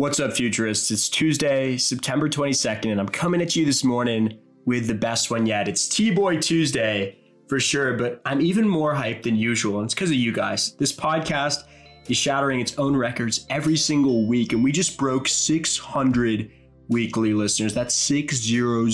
What's up, futurists? It's Tuesday, September 22nd, and I'm coming at you this morning with the best one yet. It's T Boy Tuesday for sure, but I'm even more hyped than usual, and it's because of you guys. This podcast is shattering its own records every single week, and we just broke 600 weekly listeners. That's 600,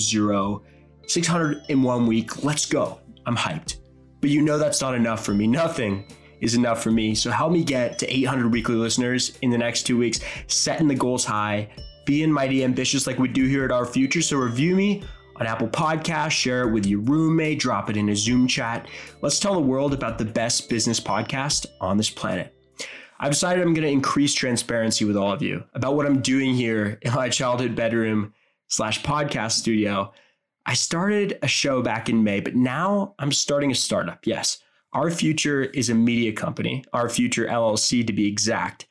600 in one week. Let's go. I'm hyped. But you know that's not enough for me. Nothing is enough for me. So help me get to 800 weekly listeners in the next two weeks, setting the goals high, being mighty ambitious like we do here at Our Future. So review me on Apple Podcasts, share it with your roommate, drop it in a Zoom chat. Let's tell the world about the best business podcast on this planet. I've decided I'm going to increase transparency with all of you about what I'm doing here in my childhood bedroom slash podcast studio. I started a show back in May, but now I'm starting a startup. Yes, our Future is a media company, Our Future LLC to be exact,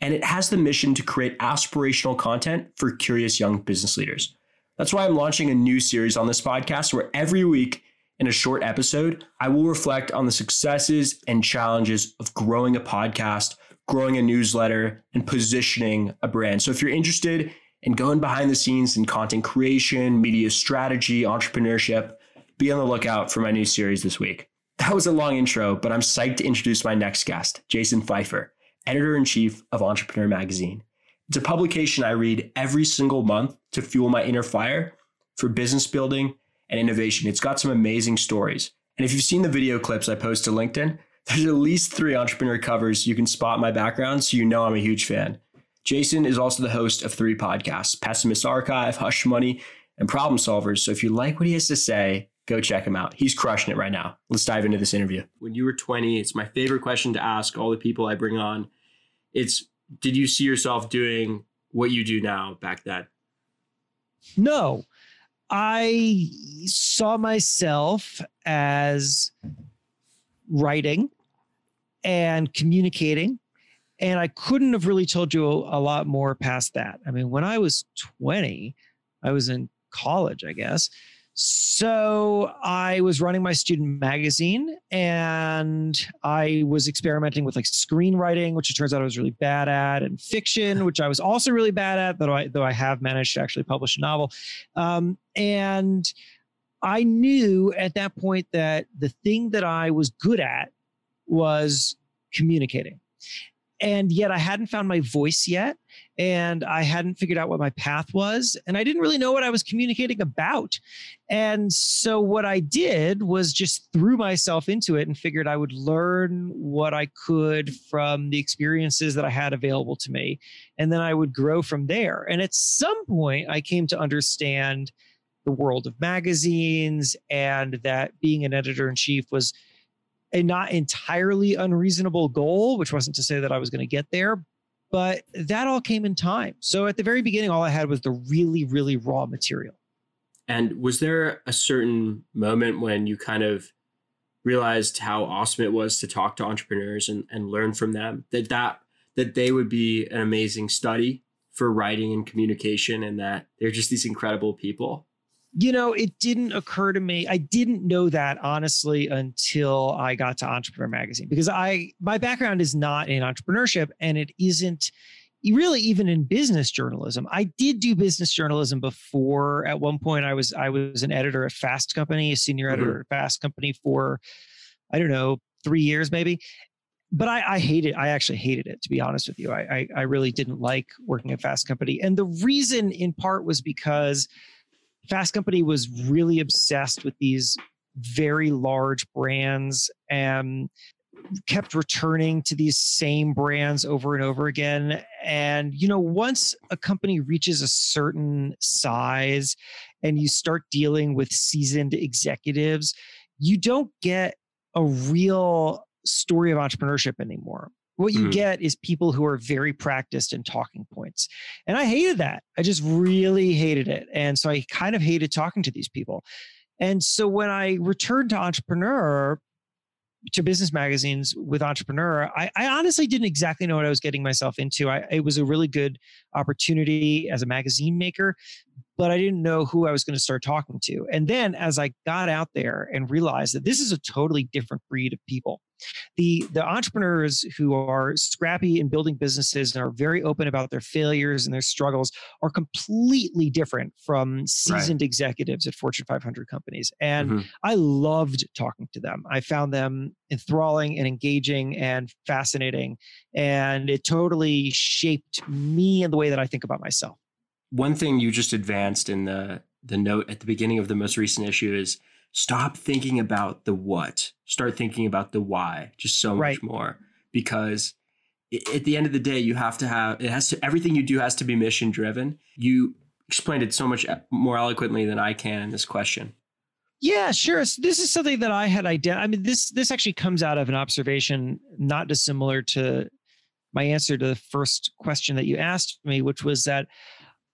and it has the mission to create aspirational content for curious young business leaders. That's why I'm launching a new series on this podcast where every week in a short episode, I will reflect on the successes and challenges of growing a podcast, growing a newsletter, and positioning a brand. So if you're interested in going behind the scenes in content creation, media strategy, entrepreneurship, be on the lookout for my new series this week. That was a long intro, but I'm psyched to introduce my next guest, Jason Feifer, editor in chief of Entrepreneur Magazine. It's a publication I read every single month to fuel my inner fire for business building and innovation. It's got some amazing stories. And if you've seen the video clips I post to LinkedIn, there's at least three entrepreneur covers you can spot my background, so you know I'm a huge fan. Jason is also the host of three podcasts Pessimist Archive, Hush Money, and Problem Solvers. So if you like what he has to say, go check him out. He's crushing it right now. Let's dive into this interview. When you were 20, it's my favorite question to ask all the people I bring on. It's did you see yourself doing what you do now back then? No. I saw myself as writing and communicating and I couldn't have really told you a, a lot more past that. I mean, when I was 20, I was in college, I guess. So I was running my student magazine and I was experimenting with like screenwriting, which it turns out I was really bad at, and fiction, which I was also really bad at, though I though I have managed to actually publish a novel. Um, and I knew at that point that the thing that I was good at was communicating and yet I hadn't found my voice yet, and I hadn't figured out what my path was, and I didn't really know what I was communicating about. And so what I did was just threw myself into it and figured I would learn what I could from the experiences that I had available to me, and then I would grow from there. And at some point, I came to understand the world of magazines and that being an editor in chief was a not entirely unreasonable goal, which wasn't to say that I was going to get there, but that all came in time. So at the very beginning, all I had was the really, really raw material. And was there a certain moment when you kind of realized how awesome it was to talk to entrepreneurs and, and learn from them that that that they would be an amazing study for writing and communication and that they're just these incredible people you know, it didn't occur to me. I didn't know that honestly until I got to Entrepreneur Magazine because I my background is not in entrepreneurship and it isn't really even in business journalism. I did do business journalism before. At one point, I was I was an editor at Fast Company, a senior mm-hmm. editor at Fast Company for I don't know three years maybe. But I, I hated. I actually hated it to be honest with you. I, I I really didn't like working at Fast Company, and the reason in part was because Fast Company was really obsessed with these very large brands and kept returning to these same brands over and over again. And, you know, once a company reaches a certain size and you start dealing with seasoned executives, you don't get a real story of entrepreneurship anymore. What you mm-hmm. get is people who are very practiced in talking points. And I hated that. I just really hated it. And so I kind of hated talking to these people. And so when I returned to entrepreneur, to business magazines with entrepreneur I, I, honestly didn't exactly know what i was getting myself into I, it was a really good opportunity as a magazine maker but i didn't know who i was going to start talking to and then as i got out there and realized that this is a totally different breed of people The the entrepreneurs who are scrappy in building businesses and are very open about their failures and their struggles are completely different from seasoned right. executives at Fortune 500 companies. And mm-hmm. I loved talking to them. I found them enthralling and engaging and fascinating. And it totally shaped me and the way that I think about myself. One thing you just advanced in the the note at the beginning of the most recent issue is stop thinking about the what, start thinking about the why, just so right. much more. Because at the end of the day, you have to have it has to everything you do has to be mission driven. You explained it so much more eloquently than I can in this question. Yeah, sure. So this is something that I had identified. I mean, this this actually comes out of an observation not dissimilar to my answer to the first question that you asked me, which was that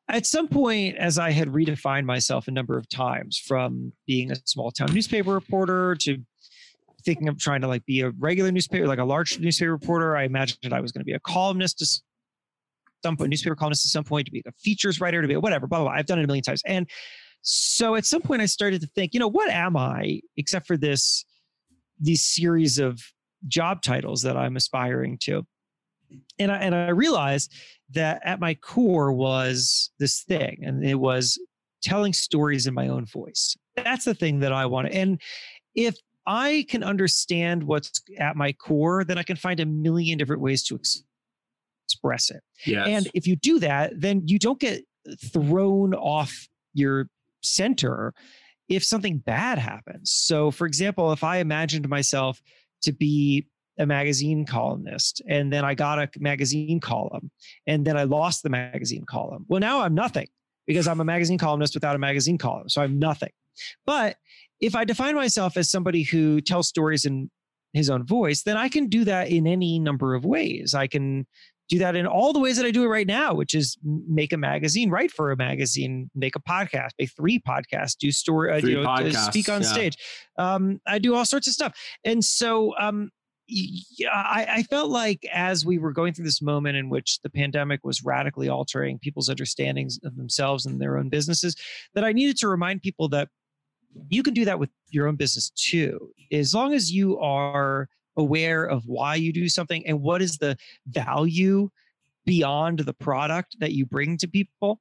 at some point, as I had redefined myself a number of times from being a small town newspaper reporter to thinking of trying to like be a regular newspaper, like a large newspaper reporter, I imagined that I was going to be a columnist to some point, newspaper columnist at some point, to be a features writer, to be whatever, blah, blah, blah. I've done it a million times. And so at some point I started to think, you know, what am I except for this, these series of job titles that I'm aspiring to? And I, and I realized that at my core was this thing, and it was telling stories in my own voice. That's the thing that I want. And if I can understand what's at my core, then I can find a million different ways to ex- express it. Yes. And if you do that, then you don't get thrown off your center if something bad happens. So, for example, if I imagined myself to be a magazine columnist and then I got a magazine column and then I lost the magazine column. Well, now I'm nothing because I'm a magazine columnist without a magazine column. So I'm nothing. But if I define myself as somebody who tells stories in his own voice, then I can do that in any number of ways. I can do that in all the ways that I do it right now, which is make a magazine, write for a magazine, make a podcast, make three podcasts, do story, uh, you know, podcasts, speak on yeah. stage. Um, I do all sorts of stuff. And so, um, I, I, felt like as we were going through this moment in which the pandemic was radically altering people's understandings of themselves and their own businesses, that I needed to remind people that you can do that with your own business too. As long as you are aware of why you do something and what is the value beyond the product that you bring to people.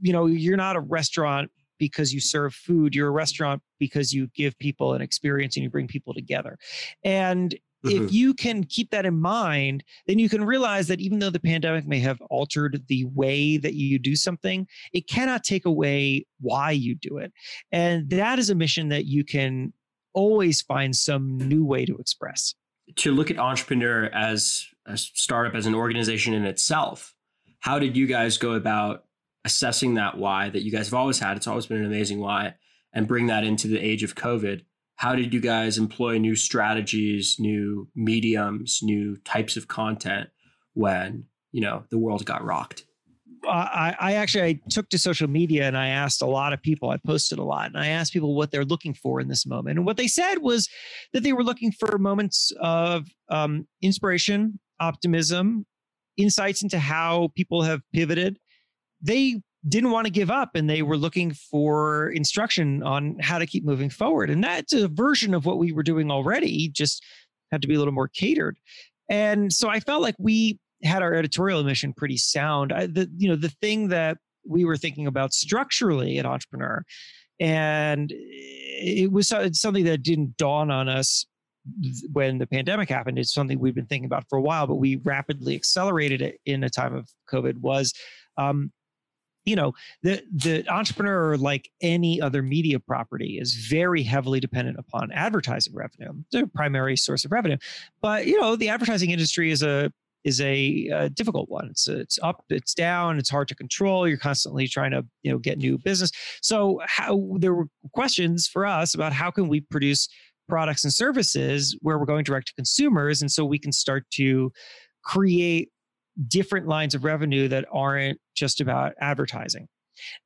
You know, you're not a restaurant because you serve food. You're a restaurant because you give people an experience and you bring people together. And mm-hmm. if you can keep that in mind, then you can realize that even though the pandemic may have altered the way that you do something, it cannot take away why you do it. And that is a mission that you can always find some new way to express. To look at entrepreneur as a startup as an organization in itself, how did you guys go about assessing that why that you guys have always had. It's always been an amazing why, and bring that into the age of COVID. How did you guys employ new strategies, new mediums, new types of content when you know the world got rocked? I, I, actually I took to social media and I asked a lot of people. I posted a lot and I asked people what they're looking for in this moment. And what they said was that they were looking for moments of um, inspiration, optimism, insights into how people have pivoted, they didn't want to give up and they were looking for instruction on how to keep moving forward. And that's a version of what we were doing already, just had to be a little more catered. And so I felt like we had our editorial mission pretty sound. I, the you know the thing that we were thinking about structurally at Entrepreneur, and it was something that didn't dawn on us when the pandemic happened. It's something we've been thinking about for a while, but we rapidly accelerated it in a time of COVID. Was um, you know the the entrepreneur like any other media property is very heavily dependent upon advertising revenue. A primary source of revenue. But you know the advertising industry is a is a, a difficult one. It's it's up it's down it's hard to control. You're constantly trying to you know get new business. So how there were questions for us about how can we produce products and services where we're going direct to consumers and so we can start to create different lines of revenue that aren't just about advertising.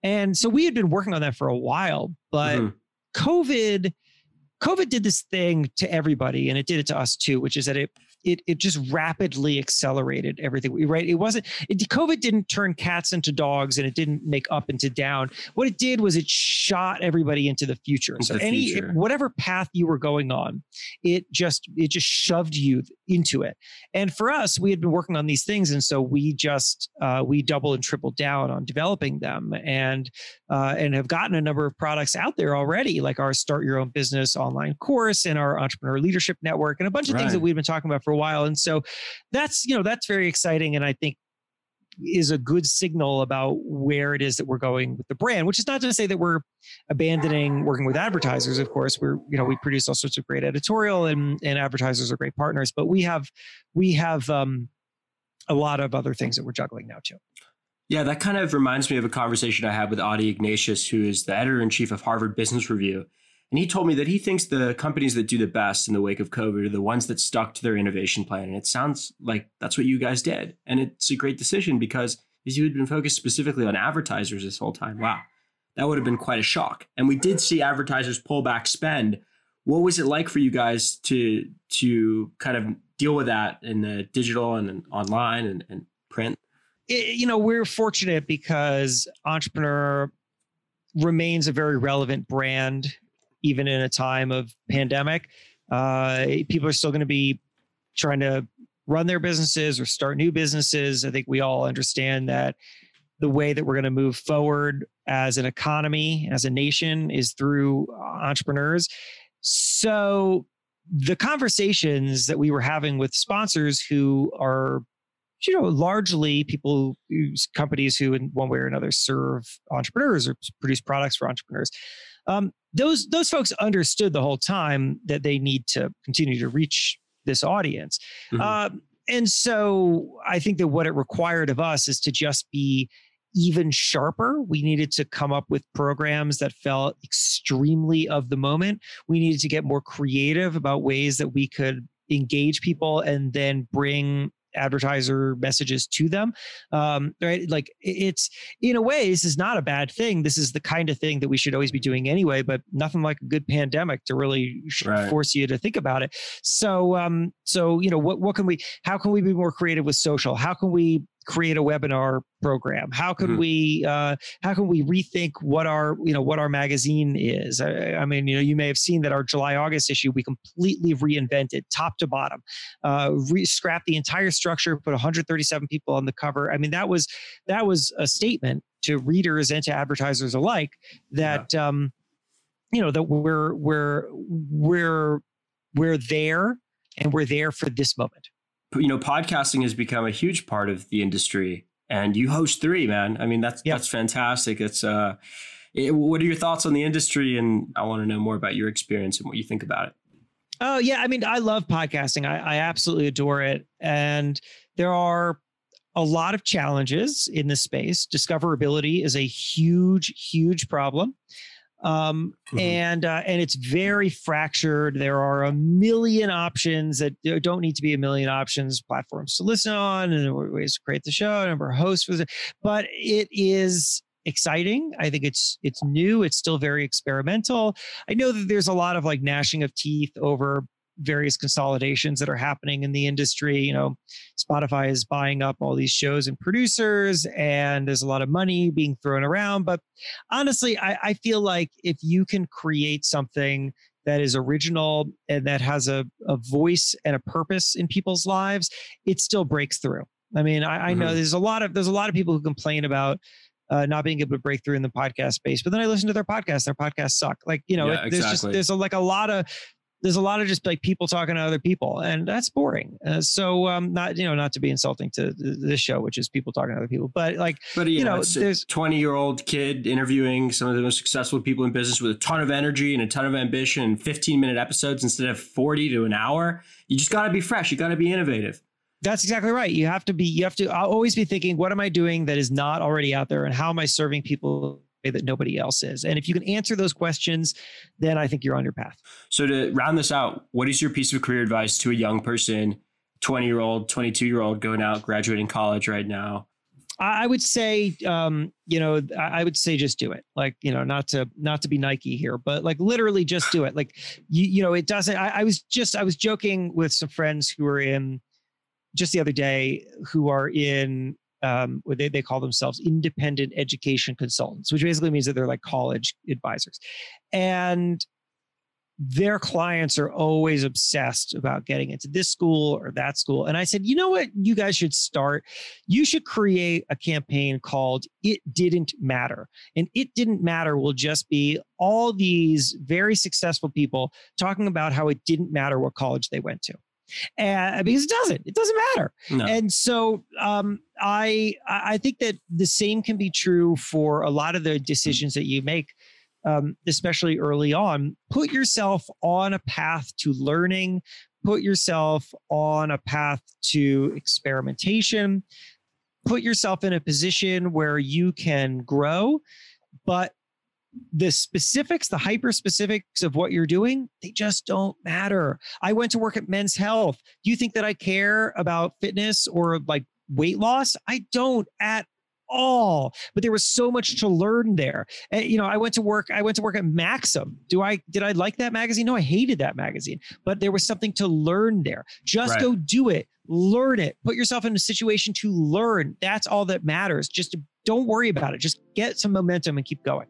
And so we had been working on that for a while, but mm-hmm. COVID COVID did this thing to everybody and it did it to us too, which is that it it it just rapidly accelerated everything. Right? It wasn't. It, COVID didn't turn cats into dogs, and it didn't make up into down. What it did was it shot everybody into the future. Into so the any future. whatever path you were going on, it just it just shoved you into it. And for us, we had been working on these things, and so we just uh, we doubled and tripled down on developing them, and uh, and have gotten a number of products out there already, like our Start Your Own Business online course and our Entrepreneur Leadership Network, and a bunch of things that we've been talking about for a while. And so that's you know that's very exciting, and I think is a good signal about where it is that we're going with the brand which is not to say that we're abandoning working with advertisers of course we're you know we produce all sorts of great editorial and and advertisers are great partners but we have we have um a lot of other things that we're juggling now too Yeah, that kind of reminds me of a conversation I had with Adi Ignatius, who is the editor in chief of Harvard Business Review. And he told me that he thinks the companies that do the best in the wake of COVID are the ones that stuck to their innovation plan. And it sounds like that's what you guys did. And it's a great decision because if you had been focused specifically on advertisers this whole time, wow, that would have been quite a shock. And we did see advertisers pull back spend. What was it like for you guys to to kind of deal with that in the digital and, and online and, and print? it, you know we're fortunate because entrepreneur remains a very relevant brand even in a time of pandemic uh, people are still going to be trying to run their businesses or start new businesses. I think we all understand that the way that we're going to move forward as an economy as a nation is through entrepreneurs. So the conversations that we were having with sponsors who are you know largely people companies who in one way or another serve entrepreneurs or produce products for entrepreneurs um, those those folks understood the whole time that they need to continue to reach this audience. Mhm. um, and so i think that what it required of us is to just be even sharper. We needed to come up with programs that felt extremely of the moment. We needed to get more creative about ways that we could engage people and then bring advertiser messages to them um, right? Like it's in a way this is not a bad thing. This is the kind of thing that we should always be doing anyway but nothing like a good pandemic to really Right. force you to think about it. So um so you know what what can we how can we be more creative with social? How can we create a webinar program? How can Mhm. we uh how can we rethink what our you know what our magazine is? I, I mean you know you may have seen that our july august issue we completely reinvented top to bottom. Uh re- scrapped the entire structure put 137 people on the cover. I mean that was that was a statement to readers and to advertisers alike that um you know that we're we're we're we're there and we're there for this moment you know, podcasting has become a huge part of the industry, and you host three, man. I mean, that's Yeah. that's fantastic. It's uh, it, what are your thoughts on the industry? And I want to know more about your experience and what you think about it. Oh yeah, I mean, I love podcasting. I, I absolutely adore it, and there are a lot of challenges in this space. Discoverability is a huge, huge problem, um, Mhm. and uh, and it's very fractured. There are a million options that don't need to be a million options. Platforms to listen on, and ways to create the show, number of hosts, but it is exciting. I think it's it's new. It's still very experimental. I know that there's a lot of like gnashing of teeth over various consolidations that are happening in the industry. You know, Spotify is buying up all these shows and producers, and there's a lot of money being thrown around. But honestly, I, I feel like if you can create something that is original and that has a, a voice and a purpose in people's lives, it still breaks through. I mean, I, I know Mhm. there's a lot of there's a lot of people who complain about uh, not being able to break through in the podcast space. But then I listen to their podcast; their podcasts suck. Like you know, Yeah, it- there's just there's a, like a lot of there's a lot of just like people talking to other people, and that's boring. Uh, so um, not you know not to be insulting to this show, which is people talking to other people, but like But you, You know, there's- 20 year old kid interviewing some of the most successful people in business with a ton of energy and a ton of ambition and 15 minute episodes instead of 40 to an hour. You just got to be fresh. You got to be innovative. That's exactly right. You have to be, you have to I'll always be thinking, what am I doing that is not already out there? And how am I serving people way that nobody else is? And if you can answer those questions, then I think you're on your path. So to round this out, what is your piece of career advice to a young person, 20 year old, 22 year old going out, graduating college right now? I would say, um, you know, I would say just do it. Like, you know, not to not to be Nike here, but like literally just do it. Like, you, you know, it doesn't. I, I was just I was joking with some friends who were in just the other day who are in um, they, they call themselves independent education consultants, which basically means that they're like college advisors. And their clients are always obsessed about getting into this school or that school. And I said, you know what, you guys should start? You should create a campaign called It Didn't Matter. And It Didn't Matter will just be all these very successful people talking about how it didn't matter what college they went to. And because it doesn't, it doesn't matter. No. And so um, I I think that the same can be true for a lot of the decisions that you make um, especially early on, put yourself on a path to learning, put yourself on a path to experimentation, put yourself in a position where you can grow, but the specifics, the hyper specifics of what you're doing, they just don't matter. I went to work at Men's Health. Do you think that I care about fitness or like weight loss? I don't at all. But there was so much to learn there. And, you know i went to work i went to work at maxim. Do i did i like that magazine? No i hated that magazine. But there was something to learn there. Just right. go do it. Learn it. Put yourself in a situation to learn. That's all that matters. Just don't worry about it. Just get some momentum and keep going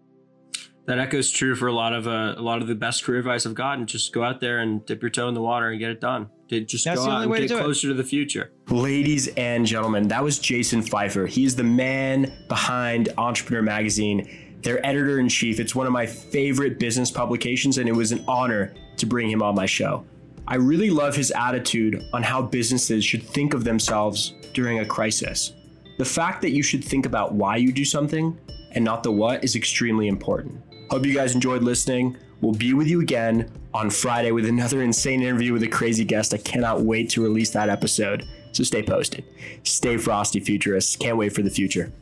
that echoes true for a lot of uh, a lot of the best career advice I've gotten. Just go out there and dip your toe in the water and get it done. Just That's go out and get to closer it. to the future. Ladies and gentlemen, that was Jason Feifer. He's the man behind Entrepreneur Magazine, their editor in chief. It's one of my favorite business publications, and it was an honor to bring him on my show. I really love his attitude on how businesses should think of themselves during a crisis. The fact that you should think about why you do something and not the what is extremely important. Hope you guys enjoyed listening. We'll be with you again on Friday with another insane interview with a crazy guest. I cannot wait to release that episode. So stay posted. Stay frosty, futurists. Can't wait for the future.